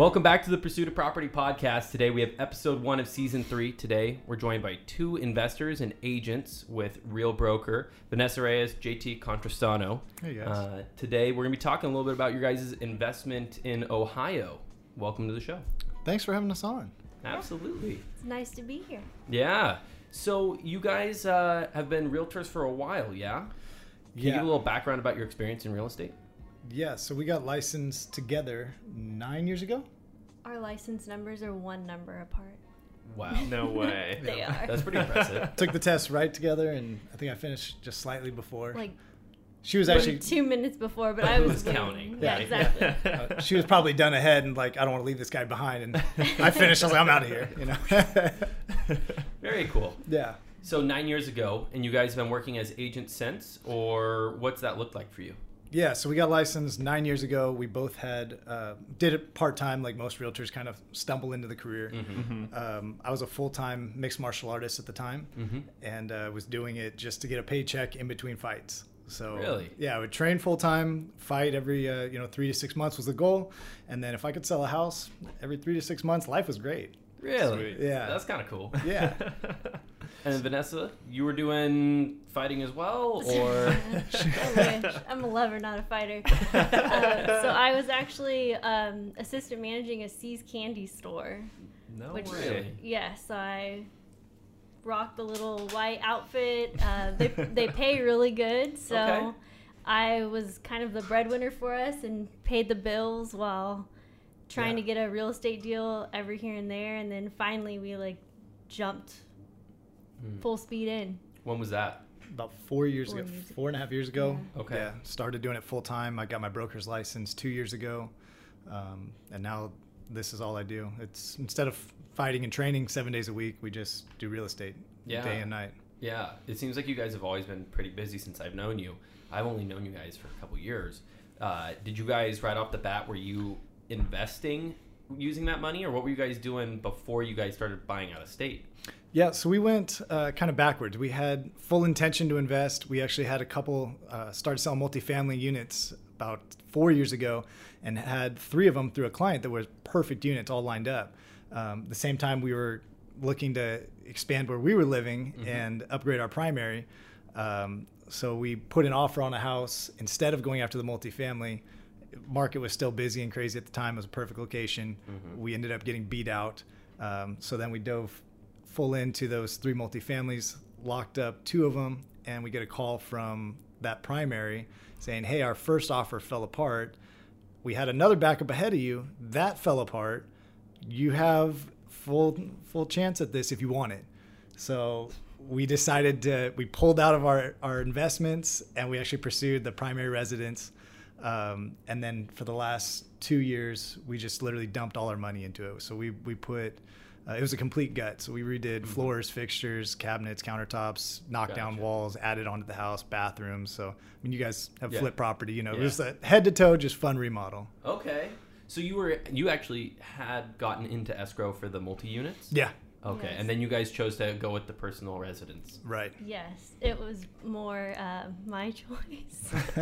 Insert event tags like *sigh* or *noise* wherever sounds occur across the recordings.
Welcome back to the Pursuit of Property podcast. Today we have episode one of season three. Today we're joined by two investors and agents with Real Broker, Vanessa Reyes, JT Contrastano. Hey, guys. Uh, today we're going to be talking a little bit about your guys' investment in Ohio. Welcome to the show. Thanks for having us on. Absolutely. It's nice to be here. Yeah. So you guys uh, have been realtors for a while, yeah? Can you give a little background about your experience in real estate? Yeah, so we got licensed together nine years ago. Our license numbers are one number apart. Wow. *laughs* No way. They are. That's pretty impressive. *laughs* Took the test right together, and I think I finished just slightly before. Like she was actually, two minutes before, but I was, was counting, Yeah, right? exactly. *laughs* uh, she was probably done ahead, and like, I don't want to leave this guy behind. And I finished. I was like, I'm out of here. You know. Very cool. yeah. So nine years ago, and you guys have been working as agents since, or what's that look like for you? Yeah, so we got licensed nine years ago. We both had uh, did it part time, like most realtors, kind of stumble into the career. Mm-hmm. Um, I was a full time mixed martial artist at the time, Mm-hmm. and uh, was doing it just to get a paycheck in between fights. So Really? yeah, I would train full time, fight every uh, you know three to six months was the goal, and then if I could sell a house every three to six months, life was great. Really? Sweet. Yeah. That's kind of cool. Yeah, *laughs* And Vanessa, you were doing fighting as well, *laughs* or I I'm a lover, not a fighter. *laughs* Uh, so I was actually um, assistant managing a See's candy store. No Which- Really? Yes, I rocked the little white outfit. Uh, they they pay really good, so Okay. I was kind of the breadwinner for us and paid the bills while trying Yeah. to get a real estate deal every here and there. And then finally, we like jumped Hmm. full speed in. when was that? about four years Four ago, years ago. four and a half years ago. Yeah. Okay. Yeah, started doing it full time. I got my broker's license two years ago, um, and now this is all I do. It's instead of fighting and training seven days a week, we just do real estate Yeah. day and night. Yeah, it seems like you guys have always been pretty busy since I've known you. I've only known you guys for a couple years. Uh, did you guys right off the bat were you investing using that money, or what were you guys doing before you guys started buying out of state? Yeah, so we went uh, kind of backwards. We had full intention to invest. We actually had a couple uh, started selling multifamily units about four years ago, and had three of them through a client that were perfect units, all lined up. Um, the same time, we were looking to expand where we were living and upgrade our primary. Um, so we put an offer on a house instead of going after the multifamily. Market was still busy and crazy at the time. It was a perfect location. We ended up getting beat out. Um, so then we dove full into those three multifamilies, locked up two of them, and we get a call from that primary saying, "Hey, our first offer fell apart. We had another backup ahead of you. That fell apart. You have full full chance at this if you want it." So we decided to we pulled out of our our investments and we actually pursued the primary residence. Um, and then for the last two years, we just literally dumped all our money into it. So we we put uh, it was a complete gut. So we redid floors, fixtures, cabinets, countertops, knocked down walls, added onto the house, bathrooms. So I mean, you guys have Yeah. flip property. You know, Yeah. it was a head to toe, just fun remodel. Okay, so you were you actually had gotten into escrow for the multi units. Yeah, Okay, Yes. and then you guys chose to go with the personal residence. right. Yes, it was more uh, my *laughs* choice. *laughs*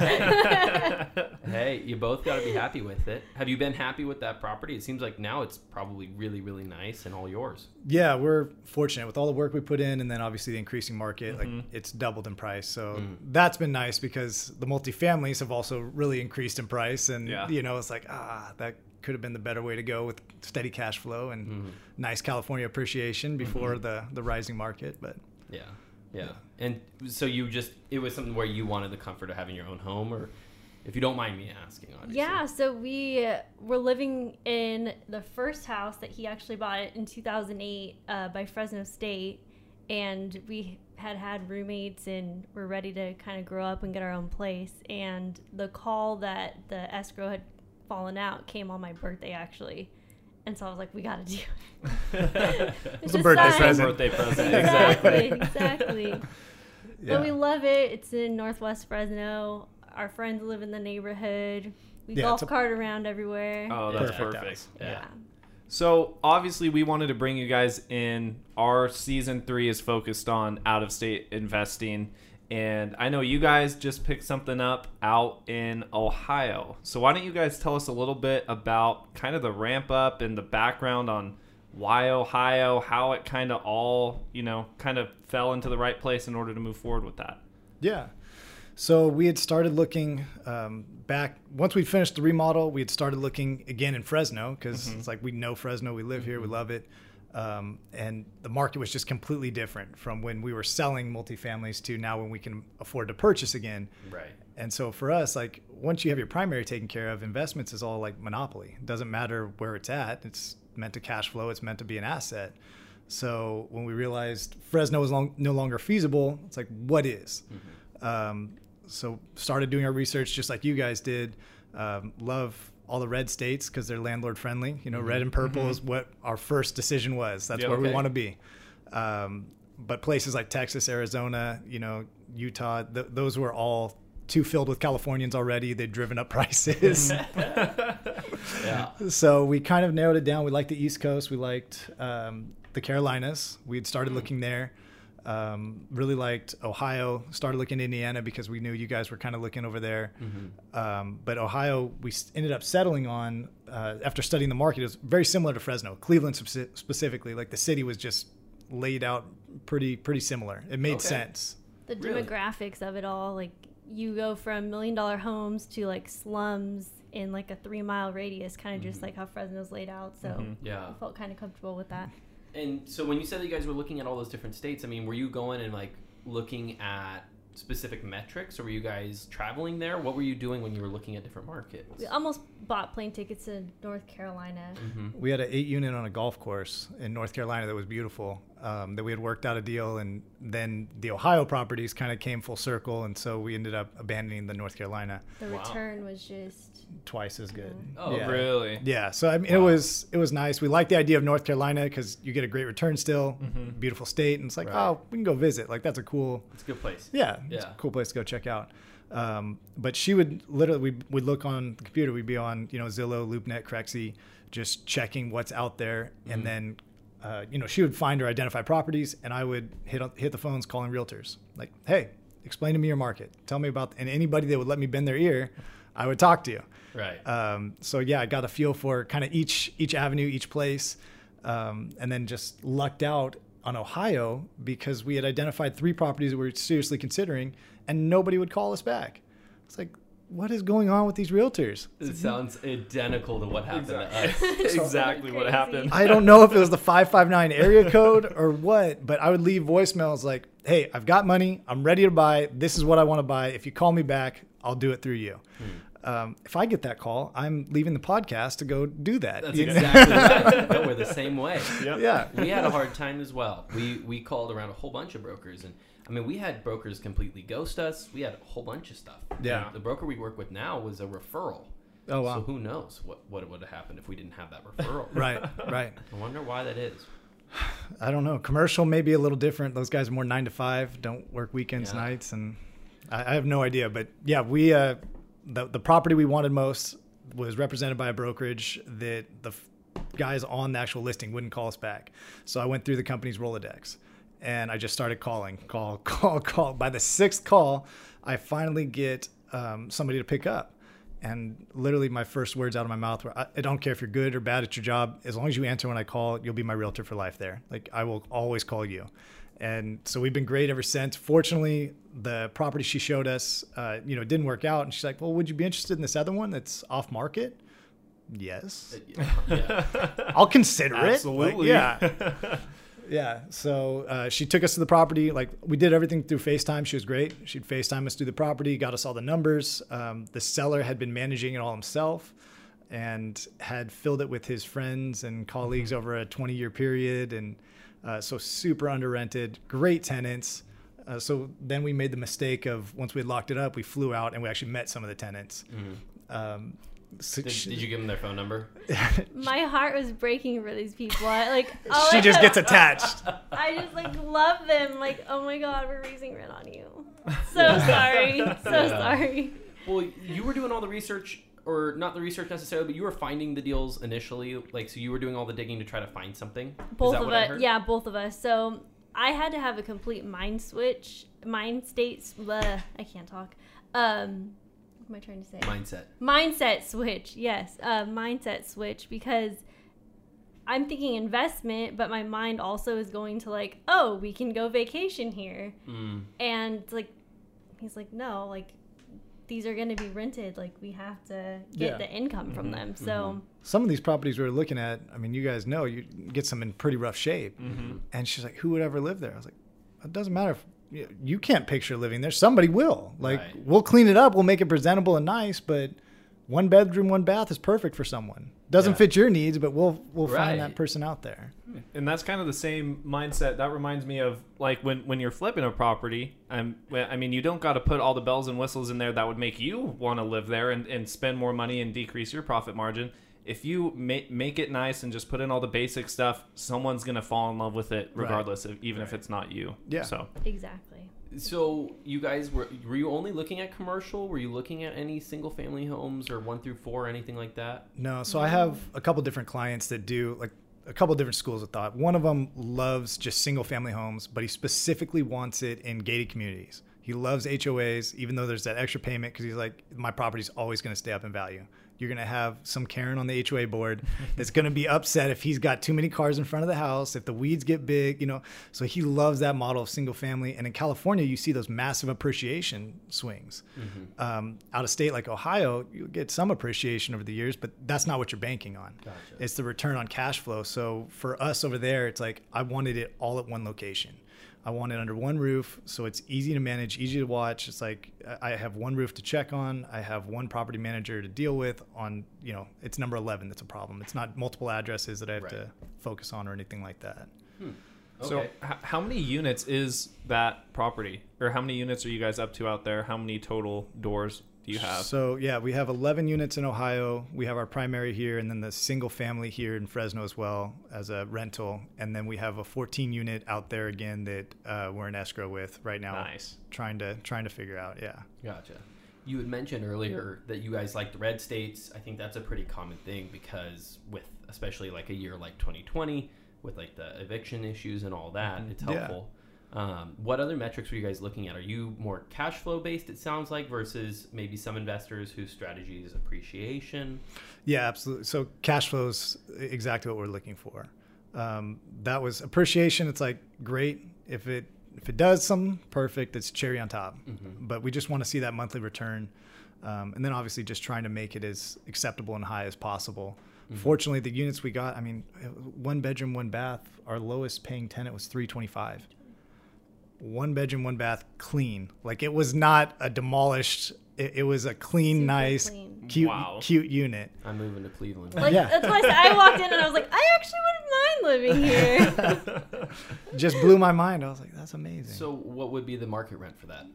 Hey, you both got to be happy with it. Have you been happy with that property? It seems like now it's probably really, really nice and all yours. Yeah, we're fortunate with all the work we put in, and then obviously the increasing market, Mhm. like it's doubled in price. So Mm. that's been nice because the multifamilies have also really increased in price, and Yeah. you know it's like ah, that could have been the better way to go with steady cash flow and Mhm. nice California appreciation before the the rising market. But Yeah, yeah. And so you just it was something where you wanted the comfort of having your own home, or if you don't mind me asking, obviously. Yeah, so we uh, were living in the first house that he actually bought in 2008 uh, by Fresno State, and we had had roommates and were ready to kind of grow up and get our own place. And the call that the escrow had fallen out came on my birthday actually, and so I was like, we got to do it. *laughs* It's a birthday sign. present. Birthday present. Exactly, Exactly. exactly. *laughs* yeah, But we love it. It's in Northwest Fresno. Our friends live in the neighborhood. We Yeah, golf a- cart around everywhere. Oh, that's Perfect perfect. house. yeah. So obviously, we wanted to bring you guys in. Our season three is focused on out of state investing, And I know you guys just picked something up out in Ohio. So why don't you guys tell us a little bit about kind of the ramp up and the background on why Ohio, how it kind of all, you know, kind of fell into the right place in order to move forward with that. Yeah. So we had started looking um, back once we finished the remodel. We had started looking again in Fresno because it's like we know Fresno, we live here, we love it, um, and the market was just completely different from when we were selling multifamilies to now when we can afford to purchase again. Right. And so for us, like once you have your primary taken care of, investments is all like monopoly. It doesn't matter where it's at. It's meant to cash flow. It's meant to be an asset. So when we realized Fresno was long, no longer feasible, it's like what is? Um, so started doing our research just like you guys did. Um, love all the red states because they're landlord friendly. You know, red and purple is what our first decision was. That's Yeah, where we want to be. Um, but places like Texas, Arizona, you know, Utah, th- those were all too filled with Californians already. They'd driven up *laughs* prices. *laughs* Yeah. so we kind of narrowed it down. We liked the East Coast. We liked um, the Carolinas. We had started looking there. Um, really liked Ohio. Started looking at Indiana because we knew you guys were kind of looking over there. Um, but Ohio, we ended up settling on uh, after studying the market. It was very similar to Fresno, Cleveland speci- specifically. Like the city was just laid out pretty pretty similar. It made Okay. sense. the Really? demographics of it all like you go from million dollar homes to like slums in like a three mile radius kind of just like how fresno's laid out so Yeah. i felt kind of comfortable with that And so when you said that you guys were looking at all those different states, I mean, were you going and like looking at specific metrics, or were you guys traveling there? What were you doing when you were looking at different markets? we almost bought plane tickets to north carolina Mm-hmm. We had an eight unit on a golf course in North Carolina that was beautiful. Um, that we had worked out a deal, and then the Ohio properties kind of came full circle, and so we ended up abandoning the North Carolina. the Wow. return was just Twice as good. Oh, yeah. Really? Yeah, so I mean, it was it was nice. We liked the idea of North Carolina because you get a great return still, beautiful state, and it's like, Mm-hmm. Right. oh, we can go visit. Like that's a cool, It's a good place. yeah, it's Yeah. a cool place to go check out. Um, but she would literally we'd, we'd look on the computer. We'd be on you know Zillow, LoopNet, Crexi, just checking what's out there, and then uh, you know she would find or identify properties, and I would hit hit the phones calling realtors like, hey, explain to me your market. Tell me about and anybody that would let me bend their ear, I would talk to you. Right. Um, so yeah, I got a feel for kind of each each avenue, each place, um, and then just lucked out on Ohio because we had identified three properties that we were seriously considering, and nobody would call us back. It's like, what is going on with these realtors? it sounds identical to what happened to us. *laughs* exactly what happened. I don't know if it was the *laughs* 559 area code or what, but I would leave voicemails like, hey, I've got money. I'm ready to buy. This is what I want to buy. If you call me back, I'll do it through you. Um, if I get that call, I'm leaving the podcast to go do that. That's exactly right. *laughs* No, we're the same way. Yep. Yeah. we had a hard time as well. We we called around a whole bunch of brokers, and I mean, we had brokers completely ghost us. We had a whole bunch of stuff. Yeah. The broker we work with now was a referral. Oh, wow. So who knows what what would have happened if we didn't have that referral? *laughs* Right, right. I wonder why that is. *sighs* I don't know. Commercial may be a little different. Those guys are more nine to five, don't work weekends, Yeah. nights, and I, I have no idea. But yeah, we uh, the the property we wanted most was represented by a brokerage that the f- guys on the actual listing wouldn't call us back. So I went through the company's Rolodex, and I just started calling, call, *laughs* call, call. By the sixth call, I finally get um, somebody to pick up. And literally, my first words out of my mouth were, I, I don't care if you're good or bad at your job. As long as you answer when I call, you'll be my realtor for life there. Like, I will always call you. And so we've been great ever since. Fortunately, the property she showed us, uh, you know, didn't work out. And she's like, well, would you be interested in this other one that's off market? Yes. *laughs* Yeah. I'll consider it. Like, Absolutely. yeah. *laughs* Yeah. So uh, she took us to the property. Like we did everything through FaceTime. She was great. She'd FaceTime us through the property, got us all the numbers. Um, the seller had been managing it all himself and had filled it with his friends and colleagues over a 20 year period. And uh, so super under rented, great tenants. Uh, so then we made the mistake of once we had locked it up, we flew out and we actually met some of the tenants. Um, so Did, she, did you give them their phone number? *laughs* my heart was breaking for these people I, like *laughs* oh she my just God. gets attached. *laughs* I just like love them. Like, oh my god, we're raising rent on you. So sorry. So Yeah. sorry. Well, you were doing all the research, or not the research necessarily, but you were finding the deals initially. Like, so you were doing all the digging to try to find something. Is Both of us. Yeah, both of us. So I had to have a complete mind switch, mind states. Bleh, I can't talk. Um, what am I trying to say? Mindset. mindset switch yes uh, mindset switch because i'm thinking investment but my mind also is going to like oh we can go vacation here Mm. and like he's like no like these are going to be rented like we have to get Yeah. the income from them so Some of these properties we were looking at, I mean, you guys know you get some in pretty rough shape. Mm-hmm. And she's like, who would ever live there? I was like, it doesn't matter if you, you can't picture living there. Somebody will. Like, Right. we'll clean it up, we'll make it presentable and nice, but one bedroom, one bath is perfect for someone. Doesn't Yeah. fit your needs, but we'll we'll Right. find that person out there. and that's kind of the same mindset that reminds me of like when when you're flipping a property um, well, i mean you don't got to put all the bells and whistles in there that would make you want to live there and, and spend more money and decrease your profit margin if you make, make it nice and just put in all the basic stuff someone's going to fall in love with it Right. regardless of even if it's not you Yeah. so exactly So you guys were were you only looking at commercial? Were you looking at any single family homes or one through four or anything like that? No, so I have a couple different clients that do like a couple different schools of thought. One of them loves just single family homes, but he specifically wants it in gated communities. He loves HOAs, even though there's that extra payment because he's like, my property's always going to stay up in value. You're going to have some Karen on the HOA board that's going to be upset if he's got too many cars in front of the house, if the weeds get big, you know. So he loves that model of single family. And in California, you see those massive appreciation swings. Um, out of state like Ohio, you get some appreciation over the years, but that's not what you're banking on. Gotcha. It's the return on cash flow. So for us over there, it's like I wanted it all at one location. I want it under one roof, so it's easy to manage, easy to watch. It's like I I have one roof to check on. I have one property manager to deal with. On you know, it's number eleven that's a problem. It's not multiple addresses that I have Right. to focus on or anything like that. Hmm. So, Okay. h- how many units is that property, or how many units are you guys up to out there? How many total doors do you have? So yeah, we have 11 units in Ohio. We have our primary here, and then the single family here in Fresno as well as a rental, and then we have a 14 unit out there again that uh, we're in escrow with right now. Nice. Trying to trying to figure out. Yeah. Gotcha. You had mentioned earlier that you guys like the red states. I think that's a pretty common thing because with especially like a year like 2020 with like the eviction issues and all that, it's Yeah. Um, what other metrics were you guys looking at? Are you more cash flow based? It sounds like versus maybe some investors whose strategy is appreciation. Yeah, absolutely. So cash flow is exactly what we're looking for. Um, that was appreciation. It's like great if it if it does something perfect. It's cherry on top. But we just want to see that monthly return, um, and then obviously just trying to make it as acceptable and high as possible. Fortunately, the units we got, I mean, one bedroom, one bath. Our lowest paying tenant was three twenty five. One bedroom, one bath, clean. Like it was not a demolished. It, it was a clean, Super nice, clean. cute, Wow. cute unit. I'm moving to Cleveland. like Yeah. that's why I, said- I walked in and i was like i actually wouldn't mind living here *laughs* just blew my mind. I was like, that's amazing. So, So what would be the market rent for that?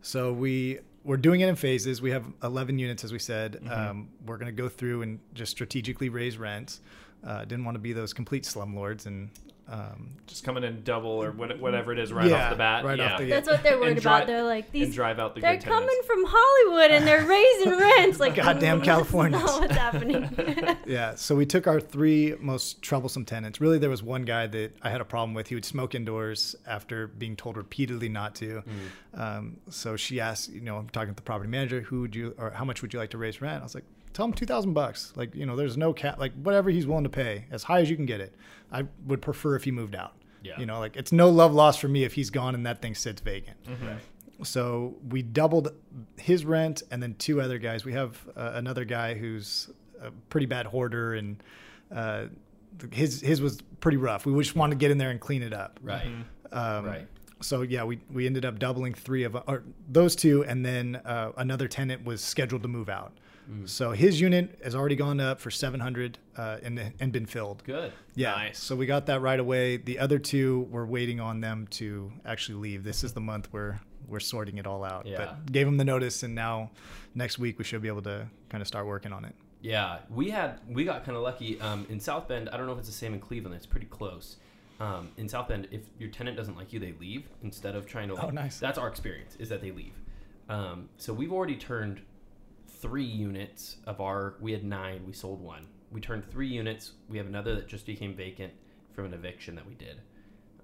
So we we're doing it in phases. We have 11 units, as we said. Um, we're going to go through and just strategically raise rents. Uh, didn't want to be those complete slumlords and um, Just coming in double or what, whatever it is right Yeah, off the bat. right yeah. off the- that's what they're worried And about they're like and these drive out the they're good coming tenants. from hollywood and they're raising *laughs* rents like Goddamn this *laughs* is Californians. what's happening *laughs* yeah. So we took our three most troublesome tenants. Really, there was one guy that I had a problem with. He would smoke indoors after being told repeatedly not to. Um, so she asked, you know, I'm talking to the property manager, who would you or how much would you like to raise rent? I was like, tell him two thousand bucks. Like, you know, there's no cap, like whatever he's willing to pay, as high as you can get it. I would prefer if he moved out. Yeah. You know, like it's no love lost for me if he's gone and that thing sits vacant. So we doubled his rent, and then two other guys. We have uh, another guy who's a pretty bad hoarder, and uh, his his was pretty rough. We just wanted to get in there and clean it up. Right. Um, Right. So yeah, we we ended up doubling three of or those two, and then uh, another tenant was scheduled to move out. So his unit has already gone up for seven hundred uh, and and been filled. Good. Yeah. Nice. So we got that right away. The other two, we're waiting on them to actually leave. This is the month where we're sorting it all out. Yeah. But gave them the notice, and now next week we should be able to kind of start working on it. Yeah, we had we got kind of lucky um, in South Bend. I don't know if it's the same in Cleveland. It's pretty close. Um, in South Bend, if your tenant doesn't like you, they leave instead of trying to. Like, Oh, nice. That's our experience is that they leave. Um, so we've already turned three units of our. We had nine. We sold one. We turned three units. We have another that just became vacant from an eviction that we did.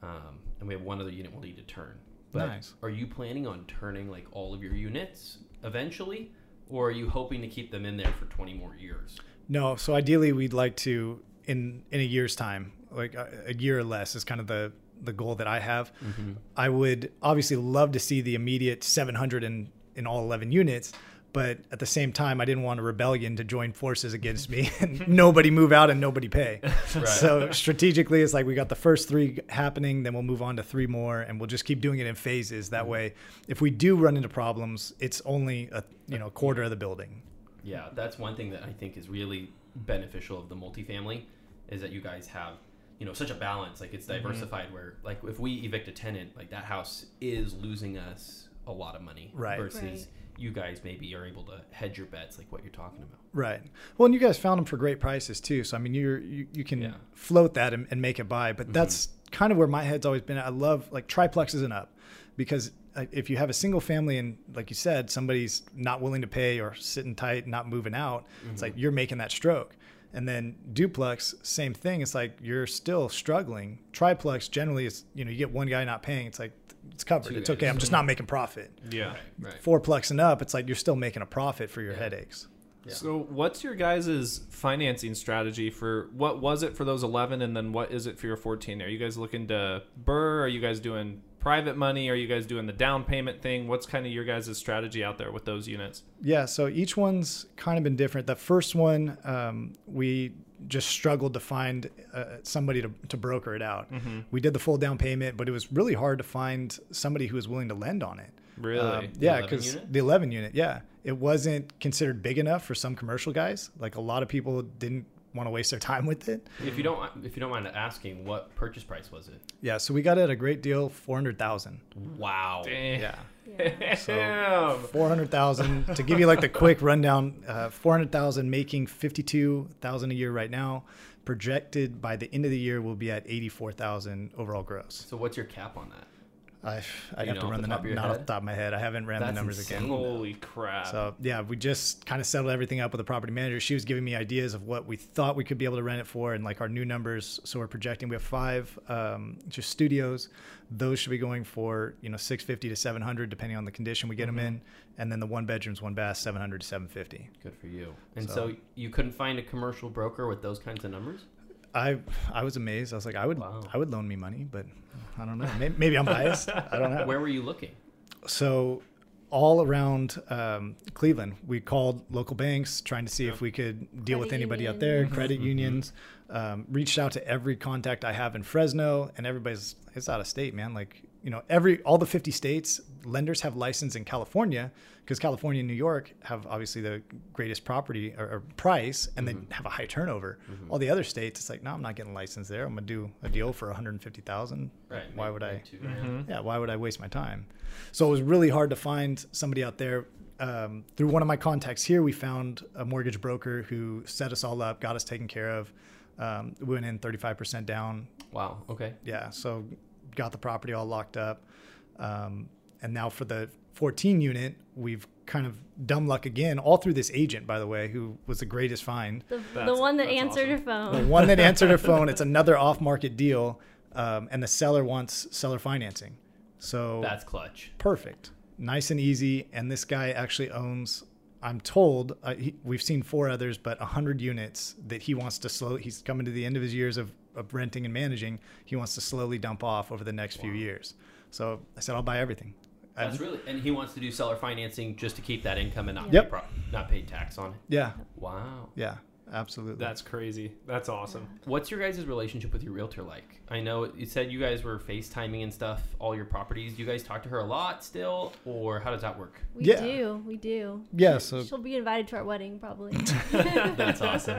um, and we have one other unit we'll need to turn. But Nice. are you planning on turning like all of your units eventually, or are you hoping to keep them in there for 20 more years? No, so ideally we'd like to in in a year's time, like a, a year or less is kind of the the goal that I have. I would obviously love to see the immediate 700 in in all 11 units, but at the same time I didn't want a rebellion to join forces against me *laughs* and nobody move out and nobody pay. *laughs* So strategically it's like we got the first 3 happening, then we'll move on to 3 more and we'll just keep doing it in phases. That way if we do run into problems, it's only a you know quarter of the building. Yeah, that's one thing that I think is really beneficial of the multifamily is that you guys have, you know, such a balance. Like it's Mm-hmm. diversified where like if we evict a tenant, like that house is losing us a lot of money. Right. Versus Right. You guys maybe are able to hedge your bets like what you're talking about. Right. Well, and you guys found them for great prices too. So I mean, you're you, you can Yeah. float that and, and make it buy. But that's mm-hmm. kind of where my head's always been. I love like triplexes and up because if you have a single family and like you said, somebody's not willing to pay or sitting tight, not moving out, it's like mm-hmm. you're making that stroke. And then duplex, same thing. It's like you're still struggling. Triplex generally is you know you get one guy not paying. It's like it's covered. Two It's okay. guys. I'm just not making profit. Yeah. Right. Right. Up, it's like you're still making a profit for your Yeah. headaches. Yeah. So, what's your guys' financing strategy for what was it for those 11 and then what is it for your 14? Are you guys looking to burr? Are you guys doing private money? Are you guys doing the down payment thing? What's kind of your guys' strategy out there with those units? Yeah, so each one's kind of been different. The first one, um, we just struggled to find uh, somebody to, to broker it out. We did the full down payment, but it was really hard to find somebody who was willing to lend on it. Really? Um, yeah, because the 11 unit, yeah, it wasn't considered big enough for some commercial guys. Like a lot of people didn't want to waste their time with it. If you don't if you don't mind asking, what purchase price was it? Yeah, so we got it at a great deal, 400,000. Wow. Damn. Yeah. *laughs* Yeah. Damn. 400,000 to give you like the quick rundown uh, 400,000 making 52,000 a year right now projected by the end of the year will be at 84,000 overall gross So what's your cap on that? I I you have to run the the, top of nu- not off the top of my head I haven't ran the numbers insane. again Holy crap. so yeah we just kind of settled everything up with the property manager she was giving me ideas of what we thought we could be able to rent it for and like our new numbers so we're projecting we have five um, just studios those should be going for you know 650 to 700 depending on the condition we get them in and then the one bedrooms one bath 700 to 750 Good for you. And so, So- you couldn't find a commercial broker with those kinds of numbers? I I was amazed. I was like, I would Wow. I would loan me money, but I don't know. Maybe, maybe I'm biased. I don't know. *laughs* Where were you looking? So all around um, Cleveland, we called local banks trying to see if we could deal with Credit anybody out union. there, Mm-hmm. credit unions. Um, reached out to every contact I have in Fresno, and everybody's it's out of state, man. Like you know, every all the 50 states lenders have license in California because California and New York have obviously the greatest property or, or price, and Mm-hmm. they have a high turnover. All the other states, it's like, no, I'm not getting licensed there. I'm gonna do a deal for 150,000. Right. Why would I? two grand. yeah, why would I waste my time? So it was really hard to find somebody out there. Um, through one of my contacts here, we found a mortgage broker who set us all up, got us taken care of. Um, we went in 35% down. Wow. Okay. Yeah, so got the property all locked up. Um, and now for the 14 unit, we've kind of dumb luck again, all through this agent, by the way, who was the greatest find. The, the one that answered awesome. her phone. The one that answered her phone, it's *laughs* another off market deal. Um, and the seller wants seller financing. So That's clutch. perfect, nice and easy. And this guy actually owns. I'm told uh, he, we've seen four others, but hundred units that he wants to slow. He's coming to the end of his years of, of renting and managing. He wants to slowly dump off over the next few years. So I said I'll buy everything. That's really, and he wants to do seller financing just to keep that income and not Yep. pay pro, not pay tax on it. yeah, Wow. yeah, absolutely. That's crazy. That's awesome. What's your guys' relationship with your realtor like? I know you said you guys were FaceTiming and stuff, all your properties. Do you guys talk to her a lot still, or how does that work? We Yeah. do. We do. yeah. She- So she'll be invited to our wedding probably. *laughs* *laughs* That's awesome.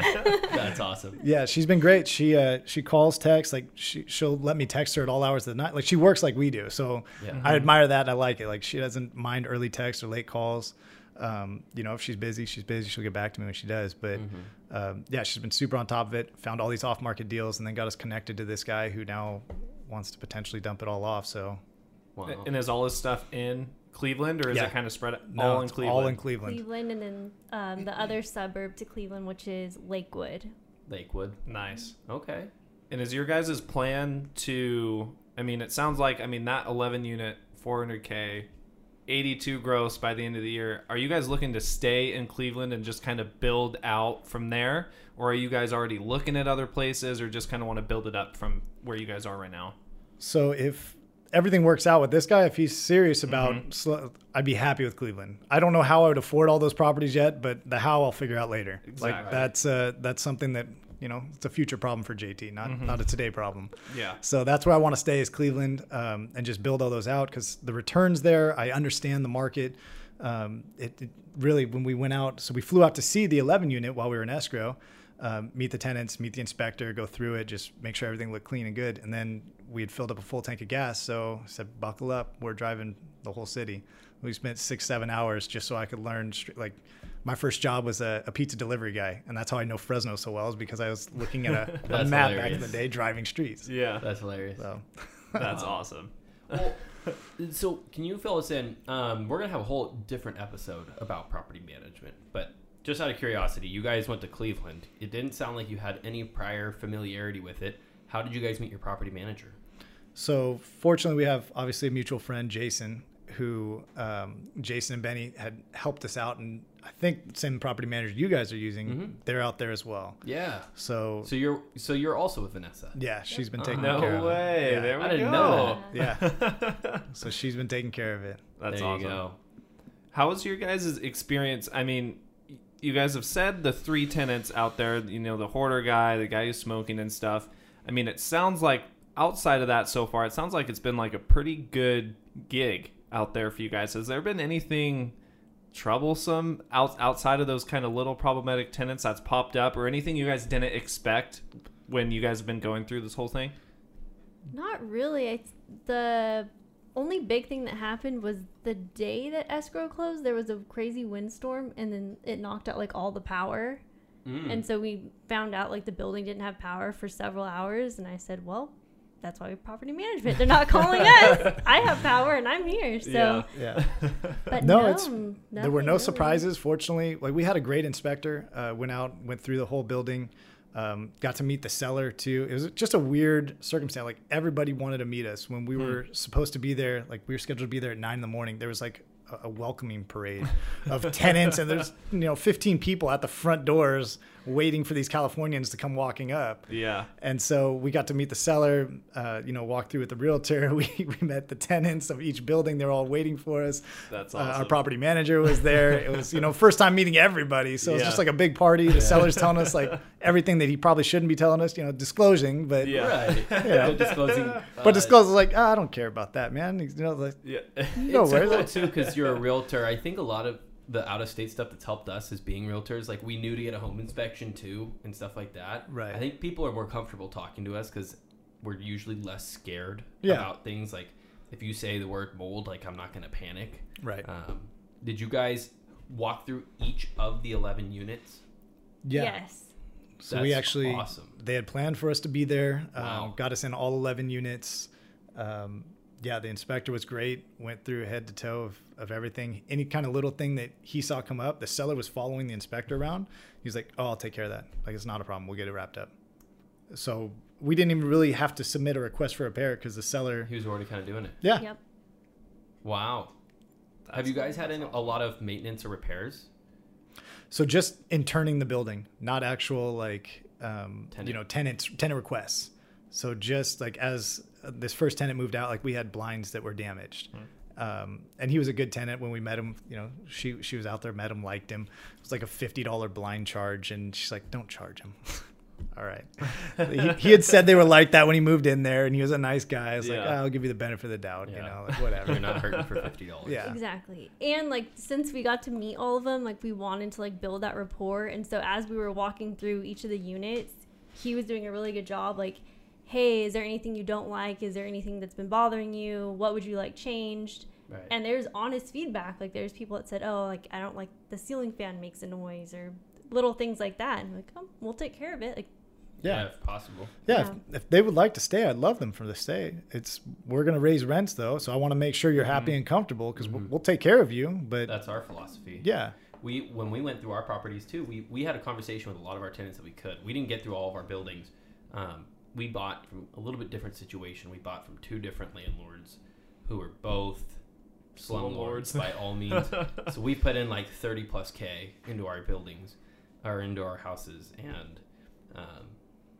That's awesome. *laughs* Yeah, she's been great. She uh, she calls, texts, like she she'll let me text her at all hours of the night. Like she works like we do, so Yeah. I admire that. I like it. Like she doesn't mind early texts or late calls. Um, you know, if she's busy, she's busy. She'll get back to me when she does. But Mm-hmm. Um, yeah, she's been super on top of it. Found all these off market deals, and then got us connected to this guy who now wants to potentially dump it all off. So Wow. And is all this stuff in Cleveland or is Yeah. it kind of spread no, all in Cleveland? all in Cleveland. Cleveland and then um, the other suburb to Cleveland, which is Lakewood. Lakewood. Nice. Okay. And is your guys' plan to I mean, it sounds like I mean that 11 unit, 400k, 82 gross by the end of the year. Are you guys looking to stay in Cleveland and just kind of build out from there, or are you guys already looking at other places, or just kind of want to build it up from where you guys are right now? So if everything works out with this guy, if he's serious about, sl- I'd be happy with Cleveland. I don't know how I would afford all those properties yet, but the how I'll figure out later. Like that's uh, that's something that you know it's a future problem for JT, not not a today problem. Yeah. So that's where I want to stay is Cleveland um, and just build all those out because the returns there. I understand the market. Um, it, it really when we went out, so we flew out to see the 11 unit while we were in escrow, um, meet the tenants, meet the inspector, go through it, just make sure everything looked clean and good. And then we had filled up a full tank of gas, so I said, "Buckle up, we're driving the whole city." We spent six, seven hours just so I could learn. Like, my first job was a, a pizza delivery guy, and that's how I know Fresno so well, is because I was looking at a, *laughs* a That's map back in the day, driving streets. Yeah. That's hilarious. So. That's *laughs* awesome. Well, so can you fill us in? Um, we're gonna have a whole different episode about property management, but just out of curiosity, you guys went to Cleveland. It didn't sound like you had any prior familiarity with it. How did you guys meet your property manager? So fortunately, we have obviously a mutual friend, Jason, who um, Jason and Benny had helped us out, and I think same property manager you guys are using, Mhm. they're out there as well. Yeah. So, So you're so you're also with Vanessa. yeah, she's been taking No care of it. way. Yeah. There we I didn't go. know Yeah, *laughs* so she's been taking care of it. That's there awesome. you go. How was your guys' experience? I mean, you guys have said the three tenants out there, you know, the hoarder guy, the guy who's smoking and stuff. I mean, it sounds like outside of that so far, it sounds like it's been like a pretty good gig out there for you guys. Has there been anything troublesome out, outside of those kind of little problematic tenants that's popped up or anything you guys didn't expect when you guys have been going through this whole thing? Not really. I, the only big thing that happened was the day that escrow closed. There was a crazy windstorm, and then it knocked out like all the power. Mm. And so we found out like the building didn't have power for several hours, and I said, "Well, that's why we have property management. They're not calling us. I have power, and I'm here." So, Yeah. *laughs* but No, no, it's- there were no really. surprises fortunately like we had a great inspector uh, went out went through the whole building um, got to meet the seller too it was just a weird circumstance like everybody wanted to meet us when we Hmm. were supposed to be there like we were scheduled to be there at nine in the morning there was like a, a welcoming parade of *laughs* tenants and there's you know 15 people at the front doors waiting for these californians to come walking up yeah. and so we got to meet the seller, uh, you know, walk through with the realtor. *laughs* We, we met the tenants of each building. They're all waiting for us. That's Uh, our property manager was there. It was, you know, first time meeting everybody. So it's just like a big party. The seller's telling us like *laughs* everything that he probably shouldn't be telling us, you know, disclosing. But, Yeah. Right. *laughs* Yeah. disclosing. but uh, discloses like, "Ah, I don't care about that, man. You know, like, Yeah. no it's worries. cool too because you're a realtor. I think a lot of the out of state stuff that's helped us is being realtors. Like we knew to get a home inspection too and stuff like that. Right. I think people are more comfortable talking to us because we're usually less scared Yeah. about things. Like if you say the word mold, like I'm not gonna panic. Right. Um, did you guys walk through each of the 11 units? yeah. Yes. So we actually, awesome. they had planned for us to be there. Um, Wow. Got us in all 11 units. Um, yeah, the inspector was great. Went through head to toe of, of everything. Any kind of little thing that he saw come up, the seller was following the inspector around. He's like, "Oh, I'll take care of that. Like, it's not a problem. We'll get it wrapped up." So we didn't even really have to submit a request for repair because the seller, He was already kind of doing it. yeah, Yep. Wow. Have you guys had any, a lot of maintenance or repairs? So just in turning the building, not actual like um, Tenant. you know tenants tenant requests. So just like as uh, this first tenant moved out, like we had blinds that were damaged. Um, and he was a good tenant when we met him. You know, she she was out there, met him, liked him. It was like a fifty dollar blind charge, and she's like, "Don't charge him." *laughs* All right. he, he had said they were like that when he moved in there, and he was a nice guy. I was like, Yeah. "Ah, "I'll give you the benefit of the doubt." You know, like whatever. You're not hurting for $50. *laughs* Yeah. Exactly. And like since we got to meet all of them, like we wanted to like build that rapport. And so as we were walking through each of the units, he was doing a really good job like, "Hey, is there anything you don't like? Is there anything that's been bothering you? What would you like changed?" Right. And there's honest feedback. Like there's people that said, "Oh, like I don't like the ceiling fan makes a noise or little things like that." And I'm like, "Oh, we'll take care of it." Like yeah. Yeah. if possible. Yeah, Yeah. If, if they would like to stay, I'd love them for the stay. It's we're gonna raise rents though, so I want to make sure you're happy and comfortable because we'll, we'll take care of you. But That's our philosophy. yeah, We when we went through our properties too, we, we had a conversation with a lot of our tenants that we could. We didn't get through all of our buildings, um, we bought from a little bit different situation. We bought from two different landlords who were both slumlords by all means. *laughs* so we put in like 30 plus K into our buildings or into our houses. And um,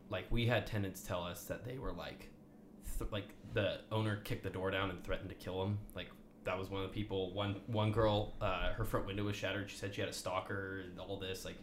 like we had tenants tell us that they were like, th- like the owner kicked the door down and threatened to kill them. Like that was one of the people. One one girl, uh, her front window was shattered. She said she had a stalker and all this. Like,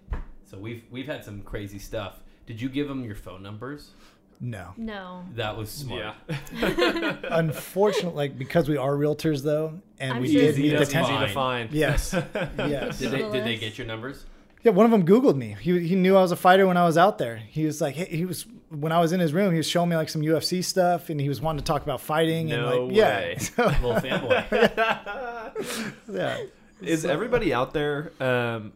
so we've we've had some crazy stuff. Did you give them your phone numbers? No. No. That was smart. Yeah. *laughs* *laughs* Unfortunately, like because we are realtors though, and I'm we sure did it's need the That's easy easy to find. Yes. *laughs* Yes. Did they did they get your numbers? Yeah, one of them Googled me. He, he knew I was a fighter when I was out there. He was like, hey, he was when I was in his room. He was showing me like some UFC stuff, and he was wanting to talk about fighting. and No like, yeah, way. So, Little fanboy. yeah. Is So- everybody out there? Um,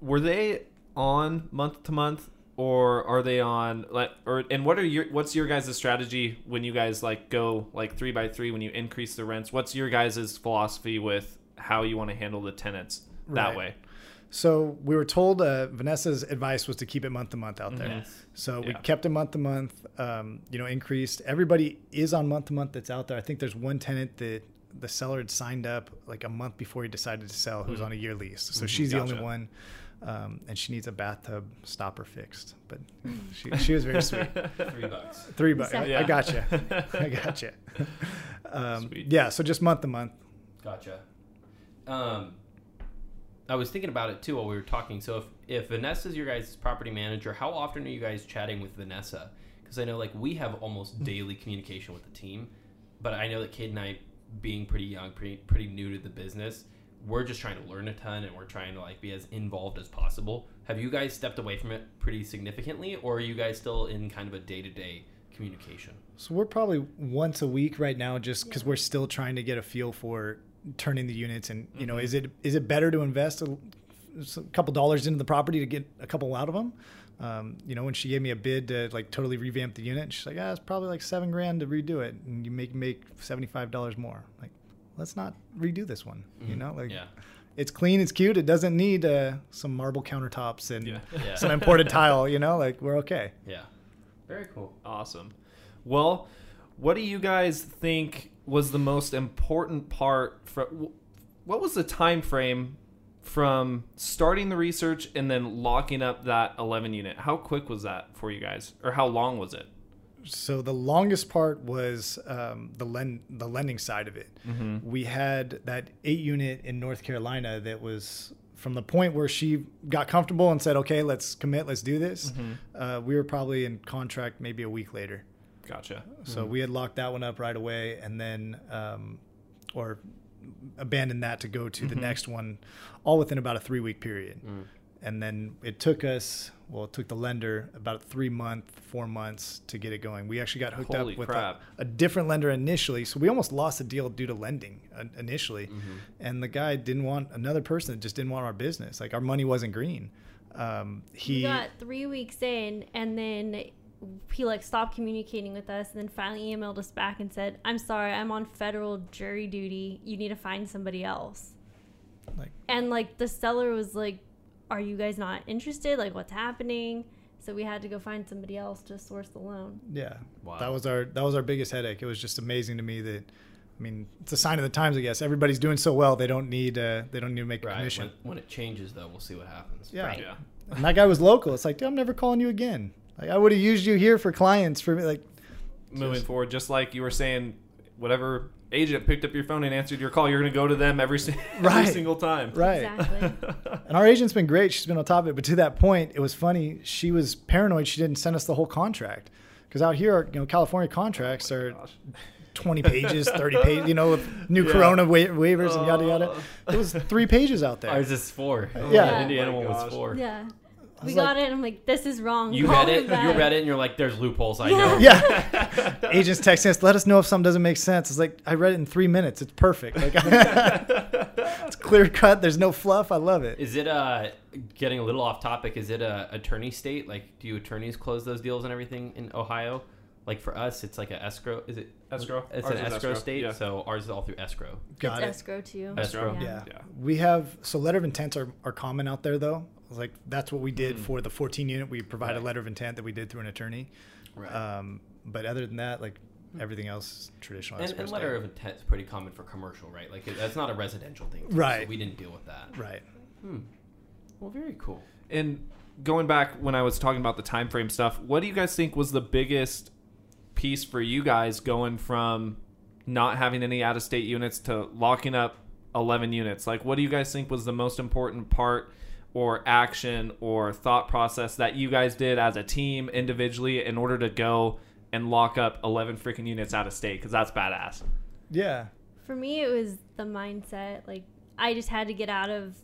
were they on month to month, or are they on like? Or and what are your what's your guys' strategy when you guys like go like three by three when you increase the rents? What's your guys' philosophy with how you want to handle the tenants that Right. way? So we were told uh, Vanessa's advice was to keep it month to month out there. Yes. So we Yeah. kept it month to month. Um, you know, increased. Everybody is on month to month that's out there. I think there's one tenant that the seller had signed up like a month before he decided to sell, who's on a year lease. So she's the only one, um, and she needs a bathtub stopper fixed. But she, she was very sweet. *laughs* Three bucks. Three bucks. I, Yeah. *laughs* I got you. I got you. Um, Sweet. yeah. So just month to month. Gotcha. Um, I was thinking about it too while we were talking. So if if Vanessa's your guys' property manager, how often are you guys chatting with Vanessa? Because I know like we have almost *laughs* daily communication with the team, but I know that Kate and I, being pretty young, pretty pretty new to the business, we're just trying to learn a ton and we're trying to like be as involved as possible. Have you guys stepped away from it pretty significantly, or are you guys still in kind of a day to day communication? So we're probably once a week right now, just because we're still trying to get a feel for turning the units, and you know, is it is it better to invest a, a couple dollars into the property to get a couple out of them? Um, you know, when she gave me a bid to like totally revamp the unit, she's like, "Yeah, it's probably like seven grand to redo it, and you make make seventy five dollars more." Like, let's not redo this one. You Mhm. know, like Yeah. it's clean, it's cute, it doesn't need uh, some marble countertops and Yeah. *laughs* Yeah. some imported *laughs* tile. You know, like we're okay. Yeah. Very cool. Awesome. Well, what do you guys think was the most important part from what was the time frame from starting the research and then locking up that 11 unit? How quick was that for you guys or how long was it? So the longest part was um, the lend the lending side of it. Mm-hmm. We had that eight unit in North Carolina that was from the point where she got comfortable and said, "Okay, let's commit, let's do this." Mm-hmm. Uh, we were probably in contract maybe a week later, Gotcha. so we had locked that one up right away, and then um, or abandoned that to go to the Mhm. next one, all within about a three week period Mm. and then it took us well it took the lender about three month four months to get it going we actually got hooked Holy up with a, a different lender initially so we almost lost the deal due to lending uh, initially Mm-hmm. and the guy didn't want another person that just didn't want our business like our money wasn't green um, we he got three weeks in, and then he like stopped communicating with us, and then finally emailed us back and said, "I'm sorry, I'm on federal jury duty. You need to find somebody else." Like- and like the seller was like, "Are you guys not interested? Like, what's happening?" So we had to go find somebody else to source the loan. yeah Wow. that was our that was our biggest headache it was just amazing to me that I mean, it's a sign of the times, I guess. Everybody's doing so well; they don't need uh, they don't need to make a commission. When, when it changes, though, we'll see what happens. Yeah. Right. Yeah. And that guy was local. It's like, dude, I'm never calling you again. Like, I would have used you here for clients for me. Like, Moving Just- forward, just like you were saying, whatever agent picked up your phone and answered your call, you're going to go to them every, si- *laughs* every Right. single time. right. Exactly. And our agent's been great. She's been on top of it. But to that point, it was funny. She was paranoid. She didn't send us the whole contract because out here, you know, California contracts are Gosh. 20 pages, 30 pages. You know, with new *laughs* Yeah. Corona wa- waivers and yada yada. Uh. It was three pages out *laughs* there. Ours is four. Yeah. Indiana Oh my one was four. yeah. I We was got like- it. And I'm like, this is wrong. You Call read it. back. You read it, and you're like, "There's loopholes." I Yeah. know. Yeah. *laughs* Agents texting us, let us know if something doesn't make sense. It's like, I read it in three minutes. It's perfect. Like, *laughs* it's clear cut. There's no fluff. I love it. Is it uh getting a little off topic? Is it a attorney state? Like, do you attorneys close those deals and everything in Ohio? Like for us, it's like an escrow. Is it Escrow? It's Ours an escrow, escrow, state, yeah. so ours is all through escrow. Got it's it. escrow too. Escrow. Yeah. Yeah. We have so letter of intents are, are common out there though. Like that's what we did Mm. for the 14 unit. We provide Right. a letter of intent that we did through an attorney. Um, but other than that, like everything else, is traditional. And, and letter of intent is pretty common for commercial, right? Like it- that's not a residential thing, too, Right. So we didn't deal with that. right. Hmm. Well, very cool. And going back when I was talking about the time frame stuff, what do you guys think was the biggest piece for you guys going from not having any out of state units to locking up 11 units? Like what do you guys think was the most important part or action or thought process that you guys did as a team individually in order to go and lock up 11 freaking units out of state cuz that's badass. Yeah. For me, it was the mindset. Like, I just had to get out of.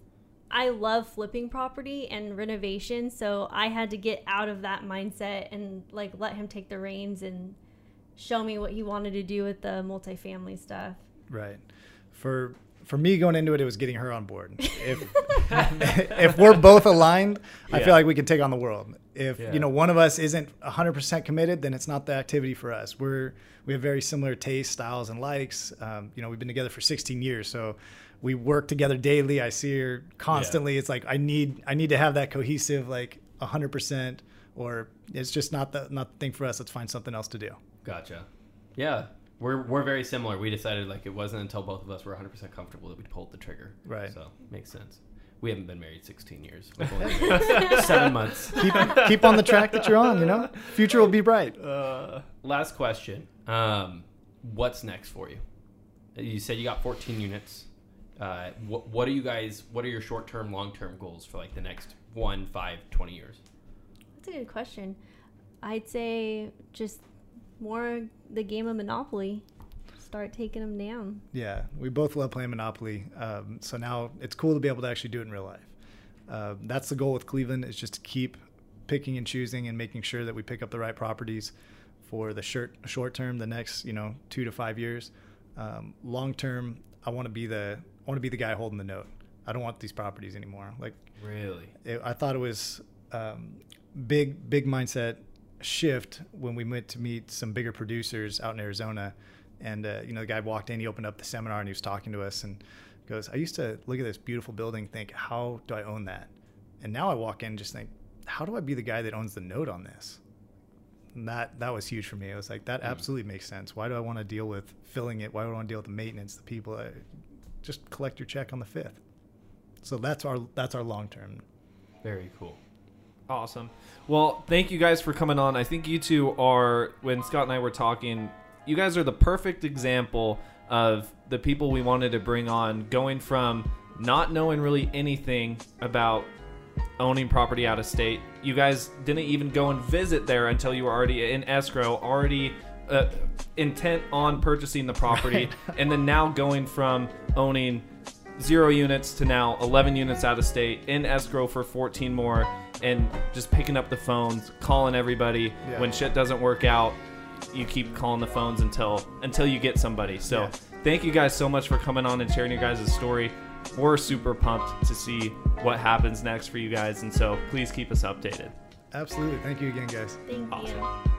I love flipping property and renovation, so I had to get out of that mindset and like let him take the reins and show me what he wanted to do with the multifamily stuff. Right. For for me going into it, it was getting her on board. If *laughs* if we're both aligned, I feel like we can take on the world. If Yeah. you know one of us isn't 100% committed, then it's not the activity for us. We're we have very similar tastes, styles, and likes. Um, you know, we've been together for 16 years, so we work together daily. I see her constantly. It's like I need I need to have that cohesive like 100%, or it's just not the not the thing for us. Let's find something else to do. Gotcha. Yeah, we're we're very similar. We decided like it wasn't until both of us were 100 percent comfortable that we pulled the trigger. Right. So makes sense. We haven't been married 16 years. We've only been married seven months. Keep keep on the track that you're on. You know, future will be bright. Uh, last question. Um, what's next for you? You said you got 14 units. Uh, what, what are you guys? What are your short-term, long-term goals for like the next one, five, 20 years? That's a good question. I'd say just more the game of Monopoly. Start taking them down. Yeah, we both love playing Monopoly. Um, so now it's cool to be able to actually do it in real life. Uh, that's the goal with Cleveland is just to keep picking and choosing and making sure that we pick up the right properties for the short short term, the next you know two to five years. Um, long term, I want to be the I want to be the guy holding the note. I don't want these properties anymore. Like Really? it, I thought it was um, big, big mindset shift when we went to meet some bigger producers out in Arizona. And uh, you know, the guy walked in, he opened up the seminar, and he was talking to us, and goes, "I used to look at this beautiful building, think, how do I own that? And now I walk in, and just think, how do I be the guy that owns the note on this? And that that was huge for me. I was like that absolutely makes sense. Why do I want to deal with filling it? Why do I want to deal with the maintenance, the people? I, just collect your check on the fifth. So that's our that's our long term. Very cool. Awesome. Well, thank you guys for coming on. I think you two are, when Scott and I were talking, you guys are the perfect example of the people we wanted to bring on, going from not knowing really anything about owning property out of state. You guys didn't even go and visit there until you were already in escrow, already uh, intent on purchasing the property, *laughs* and then now going from owning zero units to now 11 units out of state in escrow for 14 more and just picking up the phones calling everybody Yeah. when shit doesn't work out you keep calling the phones until until you get somebody so Yeah. thank you guys so much for coming on and sharing your guys' story we're super pumped to see what happens next for you guys and so please keep us updated Absolutely. Thank you again, guys. Thank Awesome. you.